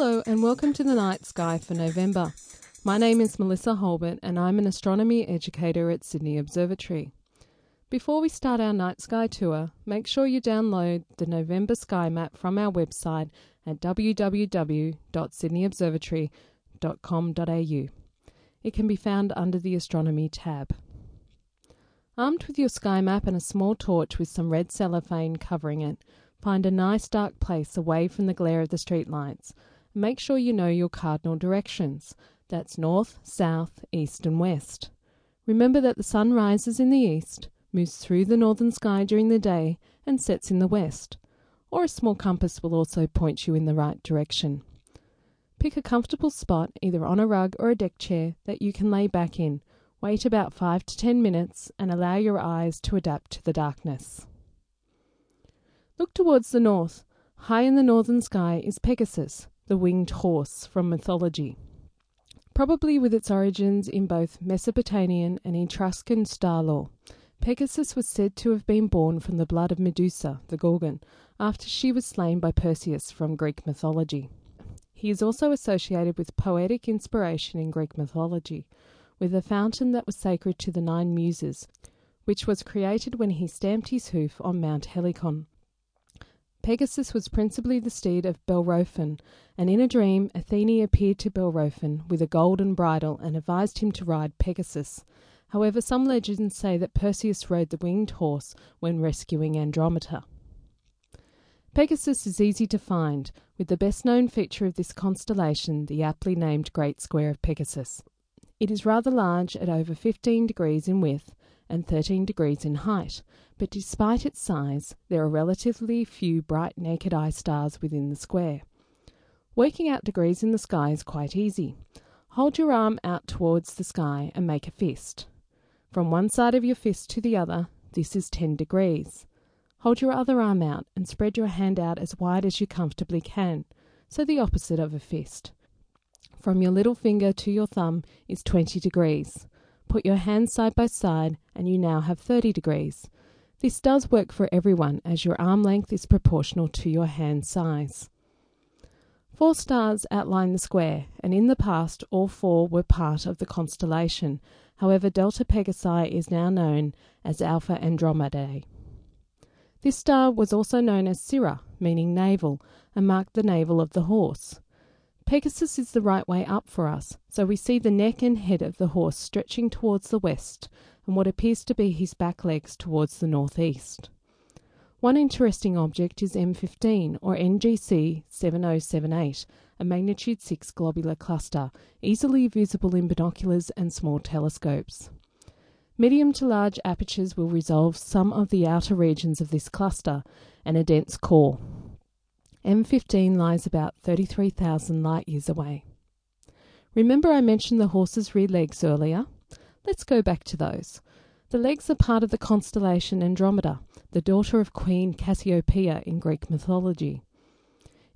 Hello, and welcome to the night sky for November. My name is Melissa Hulbert, and I'm an astronomy educator at Sydney Observatory. Before we start our night sky tour, make sure you download the November sky map from our website at www.sydneyobservatory.com.au. It can be found under the Astronomy tab. Armed with your sky map and a small torch with some red cellophane covering it, find a nice dark place away from the glare of the street lights. Make sure you know your cardinal directions. That's north, south, east, and west. Remember that the sun rises in the east, moves through the northern sky during the day, and sets in the west. Or a small compass will also point you in the right direction. Pick a comfortable spot, either on a rug or a deck chair, that you can lay back in. Wait about 5 to 10 minutes and allow your eyes to adapt to the darkness. Look towards the north. High in the northern sky is Pegasus, the winged horse from mythology. Probably with its origins in both Mesopotamian and Etruscan star lore, Pegasus was said to have been born from the blood of Medusa, the Gorgon, after she was slain by Perseus from Greek mythology. He is also associated with poetic inspiration in Greek mythology, with a fountain that was sacred to the nine muses, which was created when he stamped his hoof on Mount Helicon. Pegasus was principally the steed of Bellerophon, and in a dream Athene appeared to Bellerophon with a golden bridle and advised him to ride Pegasus. However, some legends say that Perseus rode the winged horse when rescuing Andromeda. Pegasus is easy to find, with the best known feature of this constellation the aptly named Great Square of Pegasus. It is rather large at over 15 degrees in width and 13 degrees in height, but despite its size, there are relatively few bright naked eye stars within the square. Working out degrees in the sky is quite easy. Hold your arm out towards the sky and make a fist. From one side of your fist to the other, this is 10 degrees. Hold your other arm out and spread your hand out as wide as you comfortably can, so the opposite of a fist. From your little finger to your thumb is 20 degrees. Put your hands side by side and you now have 30 degrees. This does work for everyone as your arm length is proportional to your hand size. Four stars outline the square, and in the past all four were part of the constellation. However, Delta Pegasi is now known as Alpha Andromedae. This star was also known as Sirrah, meaning navel, and marked the navel of the horse. Pegasus is the right way up for us, so we see the neck and head of the horse stretching towards the west, and what appears to be his back legs towards the northeast. One interesting object is M15 or NGC 7078, a magnitude 6 globular cluster, easily visible in binoculars and small telescopes. Medium to large apertures will resolve some of the outer regions of this cluster and a dense core. M15 lies about 33,000 light years away. Remember, I mentioned the horse's rear legs earlier? Let's go back to those. The legs are part of the constellation Andromeda, the daughter of Queen Cassiopeia in Greek mythology.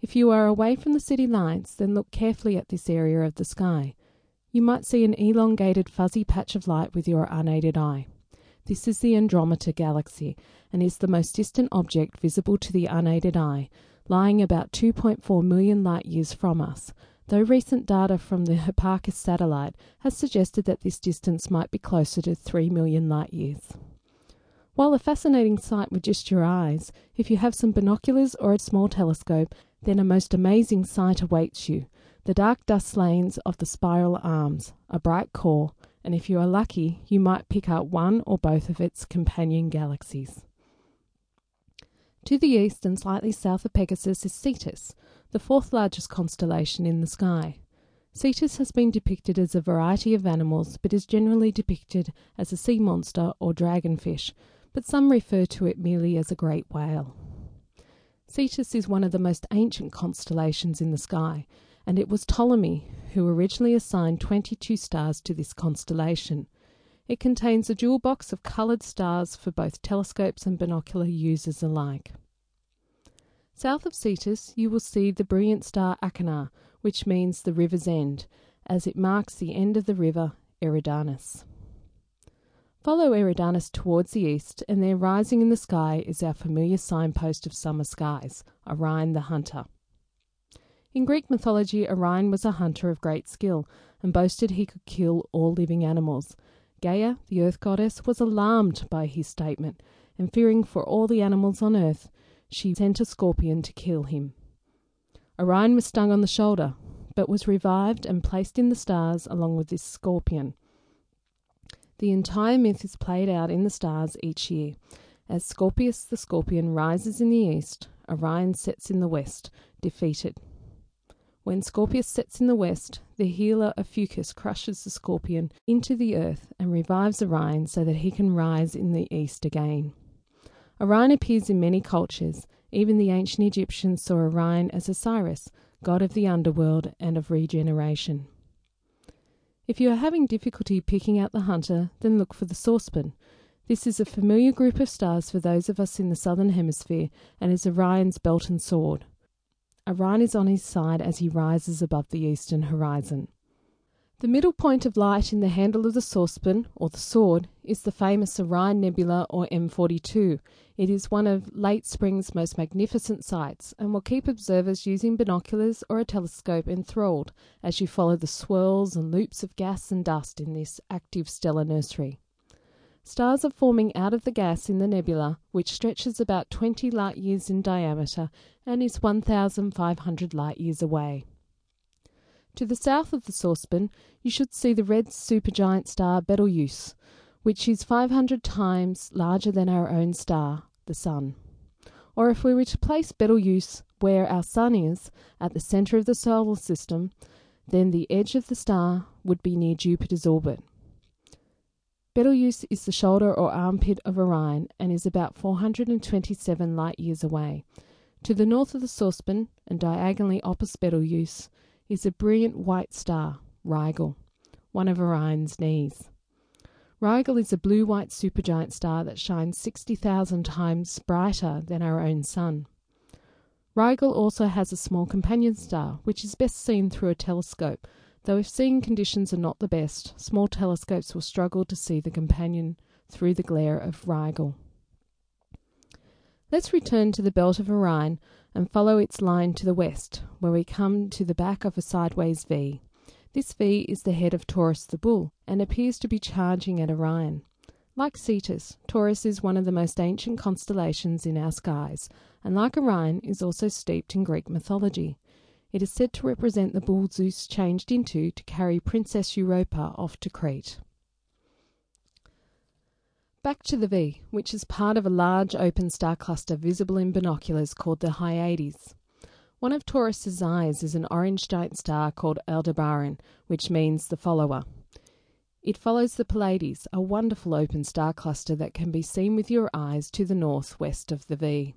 If you are away from the city lights, then look carefully at this area of the sky. You might see an elongated fuzzy patch of light with your unaided eye. This is the Andromeda Galaxy and is the most distant object visible to the unaided eye, lying about 2.4 million light years from us, though recent data from the Hipparcos satellite has suggested that this distance might be closer to 3 million light years. While a fascinating sight with just your eyes, if you have some binoculars or a small telescope, then a most amazing sight awaits you the dark dust lanes of the spiral arms, a bright core, and if you are lucky, you might pick up one or both of its companion galaxies. To the east and slightly south of Pegasus is Cetus, the fourth largest constellation in the sky. Cetus has been depicted as a variety of animals, but is generally depicted as a sea monster or dragonfish, but some refer to it merely as a great whale. Cetus is one of the most ancient constellations in the sky, and it was Ptolemy who originally assigned 22 stars to this constellation. It contains a jewel box of coloured stars for both telescopes and binocular users alike. South of Cetus, you will see the brilliant star Achernar, which means the river's end, as it marks the end of the river Eridanus. Follow Eridanus towards the east, and there rising in the sky is our familiar signpost of summer skies, Orion the Hunter. In Greek mythology, Orion was a hunter of great skill and boasted he could kill all living animals. Gaia, the earth goddess, was alarmed by his statement, and fearing for all the animals on earth, she sent a scorpion to kill him. Orion was stung on the shoulder, but was revived and placed in the stars along with this scorpion. The entire myth is played out in the stars each year. As Scorpius the scorpion rises in the east, Orion sets in the west, defeated. When Scorpius sets in the west, the healer Ophiuchus crushes the scorpion into the earth and revives Orion so that he can rise in the east again. Orion appears in many cultures. Even the ancient Egyptians saw Orion as Osiris, god of the underworld and of regeneration. If you are having difficulty picking out the hunter, then look for the saucepan. This is a familiar group of stars for those of us in the southern hemisphere and is Orion's belt and sword. Orion is on his side as he rises above the eastern horizon. The middle point of light in the handle of the saucepan, or the sword, is the famous Orion Nebula or M42. It is one of late spring's most magnificent sights and will keep observers using binoculars or a telescope enthralled as you follow the swirls and loops of gas and dust in this active stellar nursery. Stars are forming out of the gas in the nebula, which stretches about 20 light years in diameter and is 1,500 light years away. To the south of the saucepan, you should see the red supergiant star Betelgeuse, which is 500 times larger than our own star, the Sun. Or if we were to place Betelgeuse where our Sun is, at the center of the solar system, then the edge of the star would be near Jupiter's orbit. Betelgeuse is the shoulder or armpit of Orion and is about 427 light years away. To the north of the saucepan and diagonally opposite Betelgeuse is a brilliant white star, Rigel, one of Orion's knees. Rigel is a blue white supergiant star that shines 60,000 times brighter than our own Sun. Rigel also has a small companion star, which is best seen through a telescope, though if seeing conditions are not the best, small telescopes will struggle to see the companion through the glare of Rigel. Let's return to the belt of Orion and follow its line to the west, where we come to the back of a sideways V. This V is the head of Taurus the bull and appears to be charging at Orion. Like Cetus, Taurus is one of the most ancient constellations in our skies, and like Orion, is also steeped in Greek mythology. It is said to represent the bull Zeus changed into to carry Princess Europa off to Crete. Back to the V, which is part of a large open star cluster visible in binoculars called the Hyades. One of Taurus's eyes is an orange giant star called Aldebaran, which means the follower. It follows the Pleiades, a wonderful open star cluster that can be seen with your eyes to the northwest of the V.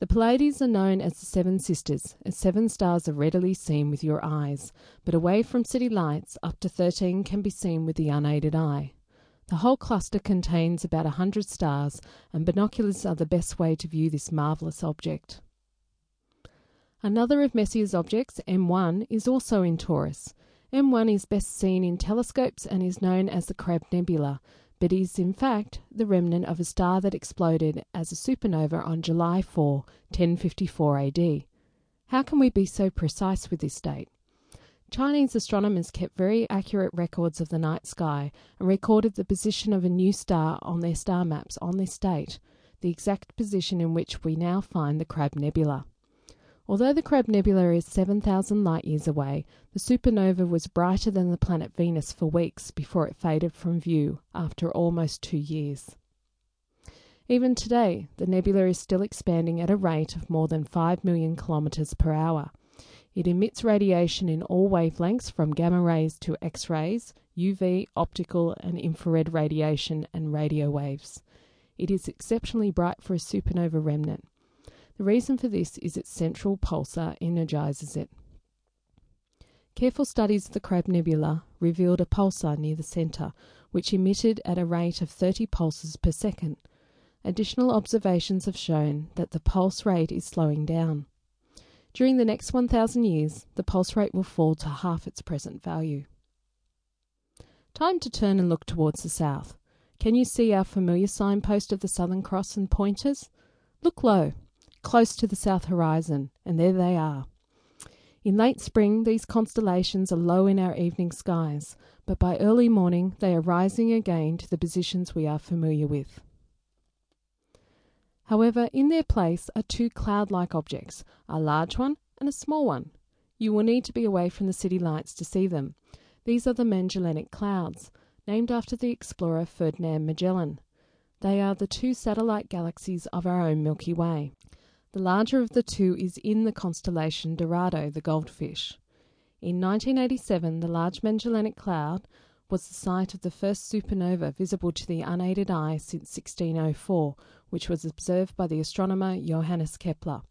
The Pleiades are known as the Seven Sisters, as seven stars are readily seen with your eyes, but away from city lights, up to 13 can be seen with the unaided eye. The whole cluster contains about a hundred stars, and binoculars are the best way to view this marvellous object. Another of Messier's objects, M1, is also in Taurus. M1 is best seen in telescopes and is known as the Crab Nebula, but is in fact the remnant of a star that exploded as a supernova on July 4, 1054 AD. How can we be so precise with this date? Chinese astronomers kept very accurate records of the night sky and recorded the position of a new star on their star maps on this date, the exact position in which we now find the Crab Nebula. Although the Crab Nebula is 7,000 light years away, the supernova was brighter than the planet Venus for weeks before it faded from view after almost two years. Even today, the nebula is still expanding at a rate of more than 5 million kilometers per hour. It emits radiation in all wavelengths from gamma rays to X rays, UV, optical, and infrared radiation, and radio waves. It is exceptionally bright for a supernova remnant. The reason for this is its central pulsar energizes it. Careful studies of the Crab Nebula revealed a pulsar near the center, which emitted at a rate of 30 pulses per second. Additional observations have shown that the pulse rate is slowing down. During the next 1,000 years, the pulse rate will fall to half its present value. Time to turn and look towards the south. Can you see our familiar signpost of the Southern Cross and pointers? Look low, close to the south horizon, and there they are. In late spring, these constellations are low in our evening skies, but by early morning they are rising again to the positions we are familiar with. However, in their place are two cloud like objects, a large one and a small one. You will need to be away from the city lights to see them. These are the Magellanic Clouds, named after the explorer Ferdinand Magellan. They are the two satellite galaxies of our own Milky Way. The larger of the two is in the constellation Dorado, the goldfish. In 1987, the Large Magellanic Cloud was the site of the first supernova visible to the unaided eye since 1604, which was observed by the astronomer Johannes Kepler.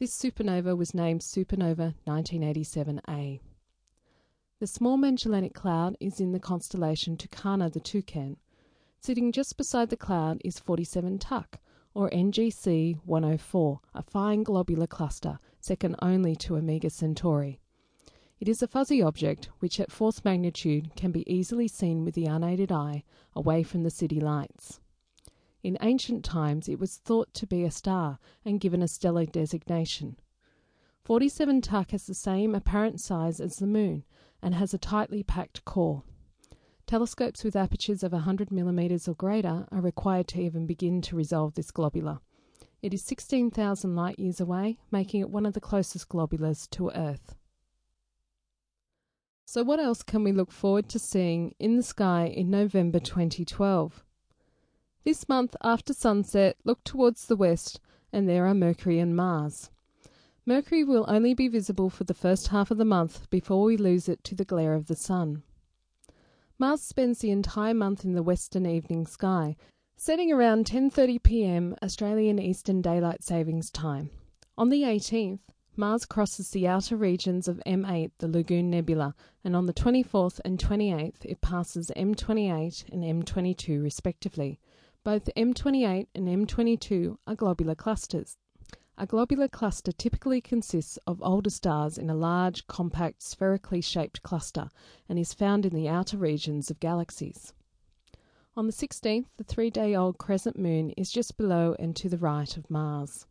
This supernova was named Supernova 1987A. The small Magellanic Cloud is in the constellation Tucana the Toucan. Sitting just beside the cloud is 47 Tuc, or NGC 104, a fine globular cluster, second only to Omega Centauri. It is a fuzzy object which, at fourth magnitude, can be easily seen with the unaided eye away from the city lights. In ancient times, it was thought to be a star and given a stellar designation. 47 Tuc has the same apparent size as the Moon and has a tightly packed core. Telescopes with apertures of 100 millimeters or greater are required to even begin to resolve this globular. It is 16,000 light years away, making it one of the closest globulars to Earth. So, what else can we look forward to seeing in the sky in November 2012? This month, after sunset, look towards the west, and there are Mercury and Mars. Mercury will only be visible for the first half of the month before we lose it to the glare of the sun. Mars spends the entire month in the western evening sky, setting around 10:30 p.m. Australian Eastern Daylight Savings Time. On the 18th, Mars crosses the outer regions of M8, the Lagoon Nebula, and on the 24th and 28th it passes M28 and M22 respectively. Both M28 and M22 are globular clusters. A globular cluster typically consists of older stars in a large, compact, spherically shaped cluster and is found in the outer regions of galaxies. On the 16th, the three day old crescent moon is just below and to the right of Mars.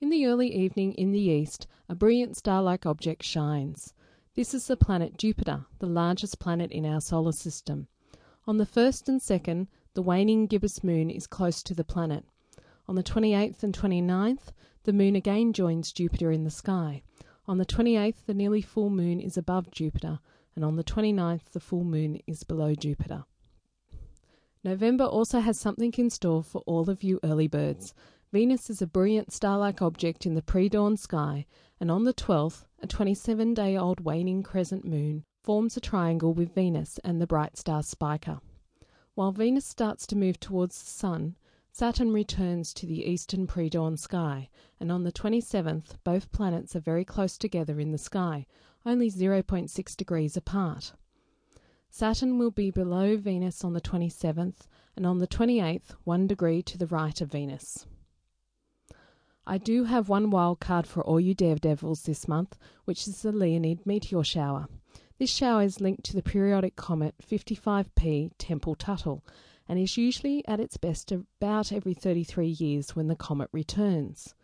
In the early evening in the east, a brilliant star like object shines. This is the planet Jupiter, the largest planet in our solar system. On the 1st and 2nd, the waning gibbous moon is close to the planet. On the 28th and 29th, the moon again joins Jupiter in the sky. On the 28th, the nearly full moon is above Jupiter, and on the 29th, the full moon is below Jupiter. November also has something in store for all of you early birds. Venus is a brilliant star like object in the pre dawn sky, and on the 12th, a 27 day old waning crescent moon forms a triangle with Venus and the bright star Spica. While Venus starts to move towards the Sun, Saturn returns to the eastern pre dawn sky, and on the 27th, both planets are very close together in the sky, only 0.6 degrees apart. Saturn will be below Venus on the 27th, and on the 28th, one degree to the right of Venus. I do have one wild card for all you daredevils this month, which is the Leonid meteor shower. This shower is linked to the periodic comet 55P Tempel Tuttle and is usually at its best about every 33 years when the comet returns.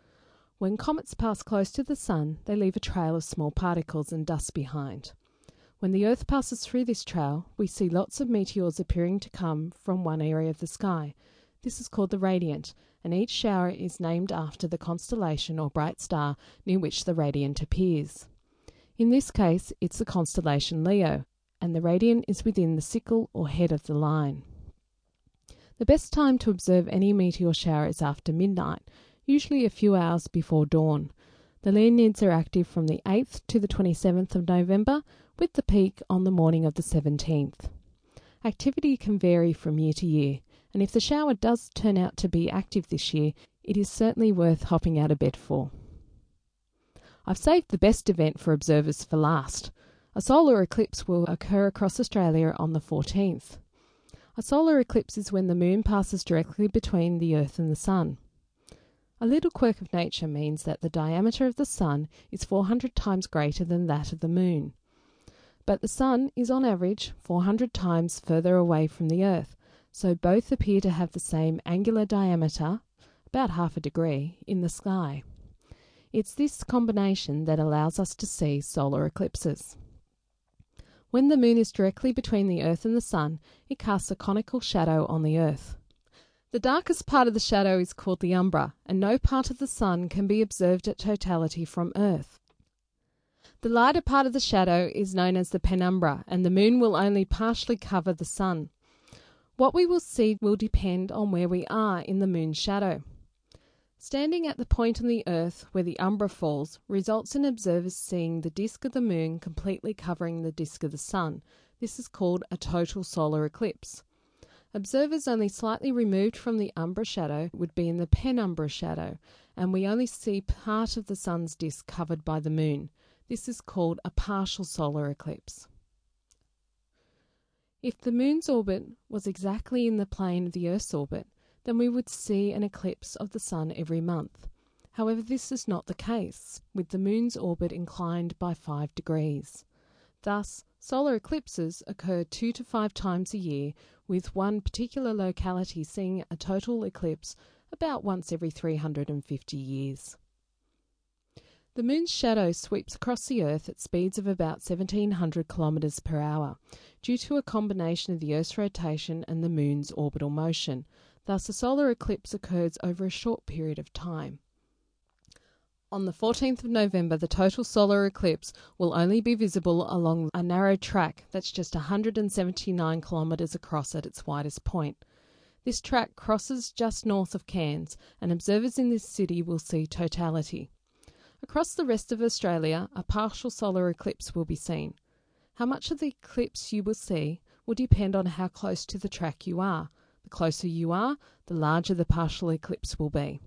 When comets pass close to the Sun, they leave a trail of small particles and dust behind. When the Earth passes through this trail, we see lots of meteors appearing to come from one area of the sky. This is called the radiant, and each shower is named after the constellation or bright star near which the radiant appears. In this case, it's the constellation Leo, and the radiant is within the sickle or head of the line. The best time to observe any meteor shower is after midnight, usually a few hours before dawn. The Leonids are active from the 8th to the 27th of November, with the peak on the morning of the 17th. Activity can vary from year to year, and if the shower does turn out to be active this year, it is certainly worth hopping out of bed for. I've saved the best event for observers for last. A solar eclipse will occur across Australia on the 14th. A solar eclipse is when the moon passes directly between the Earth and the Sun. A little quirk of nature means that the diameter of the Sun is 400 times greater than that of the Moon. But the Sun is on average 400 times further away from the Earth, so both appear to have the same angular diameter, about half a degree, in the sky. It's this combination that allows us to see solar eclipses. When the moon is directly between the Earth and the Sun, it casts a conical shadow on the Earth. The darkest part of the shadow is called the umbra, and no part of the Sun can be observed at totality from Earth. The lighter part of the shadow is known as the penumbra, and the moon will only partially cover the Sun. What we will see will depend on where we are in the moon's shadow. Standing at the point on the Earth where the umbra falls results in observers seeing the disk of the moon completely covering the disk of the sun. This is called a total solar eclipse. Observers only slightly removed from the umbra shadow would be in the penumbra shadow, and we only see part of the sun's disk covered by the moon. This is called a partial solar eclipse. If the moon's orbit was exactly in the plane of the Earth's orbit, then we would see an eclipse of the Sun every month. However, this is not the case, with the Moon's orbit inclined by 5 degrees. Thus, solar eclipses occur two to five times a year, with one particular locality seeing a total eclipse about once every 350 years. The moon's shadow sweeps across the Earth at speeds of about 1700 kilometres per hour, due to a combination of the Earth's rotation and the moon's orbital motion, Thus, a solar eclipse occurs over a short period of time. On the 14th of November, the total solar eclipse will only be visible along a narrow track that's just 179 kilometres across at its widest point. This track crosses just north of Cairns, and observers in this city will see totality. Across the rest of Australia, a partial solar eclipse will be seen. How much of the eclipse you will see will depend on how close to the track you are. The closer you are, the larger the partial eclipse will be.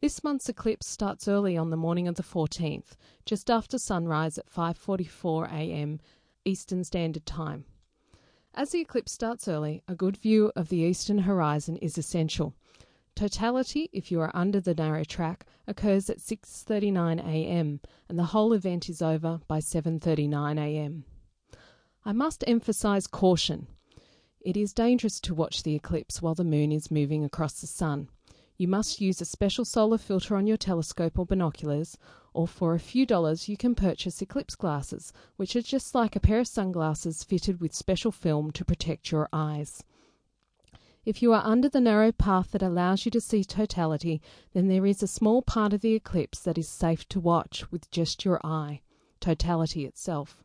This month's eclipse starts early on the morning of the 14th, just after sunrise at 5:44 a.m. Eastern Standard Time. As the eclipse starts early, a good view of the eastern horizon is essential. Totality, if you are under the narrow track, occurs at 6:39 a.m. and the whole event is over by 7:39 a.m. I must emphasize caution. It is dangerous to watch the eclipse while the moon is moving across the sun. You must use a special solar filter on your telescope or binoculars, or for a few dollars you can purchase eclipse glasses, which are just like a pair of sunglasses fitted with special film to protect your eyes. If you are under the narrow path that allows you to see totality, then there is a small part of the eclipse that is safe to watch with just your eye totality itself.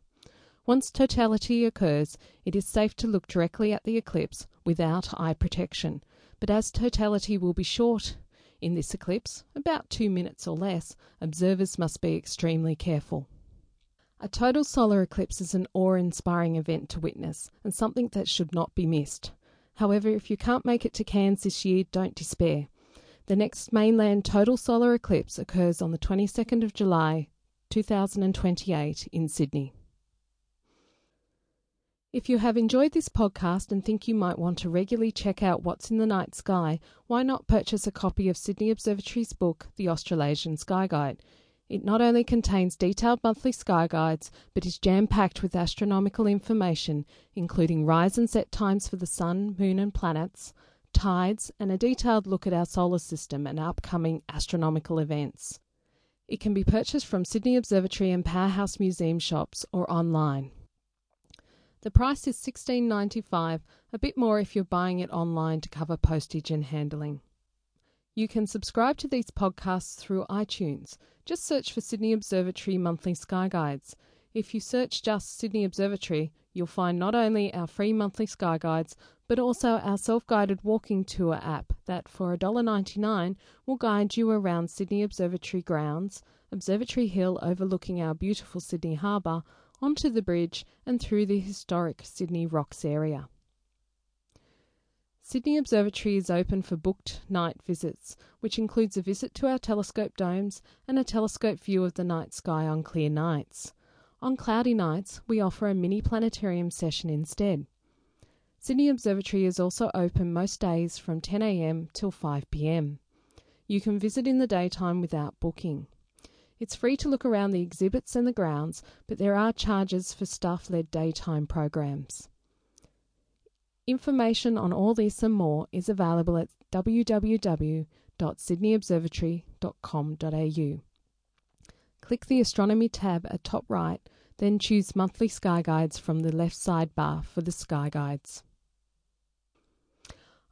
Once totality occurs, it is safe to look directly at the eclipse without eye protection, but as totality will be short in this eclipse, about two minutes or less, observers must be extremely careful. A total solar eclipse is an awe inspiring event to witness and something that should not be missed. However, if you can't make it to Cairns this year, don't despair. The next mainland total solar eclipse occurs on the 22nd of July 2028 in Sydney. If you have enjoyed this podcast and think you might want to regularly check out what's in the night sky, why not purchase a copy of Sydney Observatory's book, The Australasian Sky Guide? It not only contains detailed monthly sky guides, but is jam packed with astronomical information, including rise and set times for the sun, moon, and planets, tides, and a detailed look at our solar system and upcoming astronomical events. It can be purchased from Sydney Observatory and Powerhouse Museum shops or online. The price is $16.95, a bit more if you're buying it online to cover postage and handling. You can subscribe to these podcasts through iTunes. Just search for Sydney Observatory Monthly Sky Guides. If you search just Sydney Observatory, you'll find not only our free monthly sky guides, but also our self guided walking tour app that, for $1.99, will guide you around Sydney Observatory grounds, Observatory Hill overlooking our beautiful Sydney Harbour, onto the bridge and through the historic Sydney Rocks area. Sydney Observatory is open for booked night visits, which includes a visit to our telescope domes and a telescope view of the night sky on clear nights. On cloudy nights, we offer a mini planetarium session instead. Sydney Observatory is also open most days from 10am till 5pm. You can visit in the daytime without booking. It's free to look around the exhibits and the grounds, but there are charges for staff led daytime programs. Information on all this and more is available at www.sydneyobservatory.com.au. Click the Astronomy tab at top right, then choose Monthly Sky Guides from the left sidebar for the Sky Guides.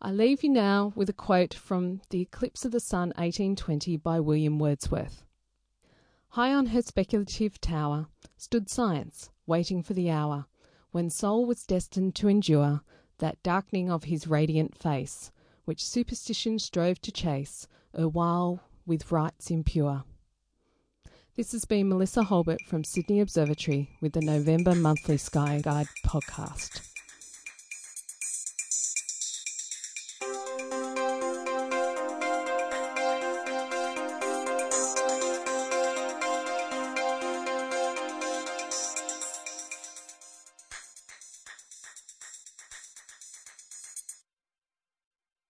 I leave you now with a quote from The Eclipse of the Sun 1820 by William Wordsworth. High on her speculative tower stood Science, waiting for the hour when Sol was destined to endure that darkening of his radiant face, which superstition strove to chase, erewhile with rites impure. This has been Melissa Hulbert from Sydney Observatory with the November Monthly Sky Guide podcast.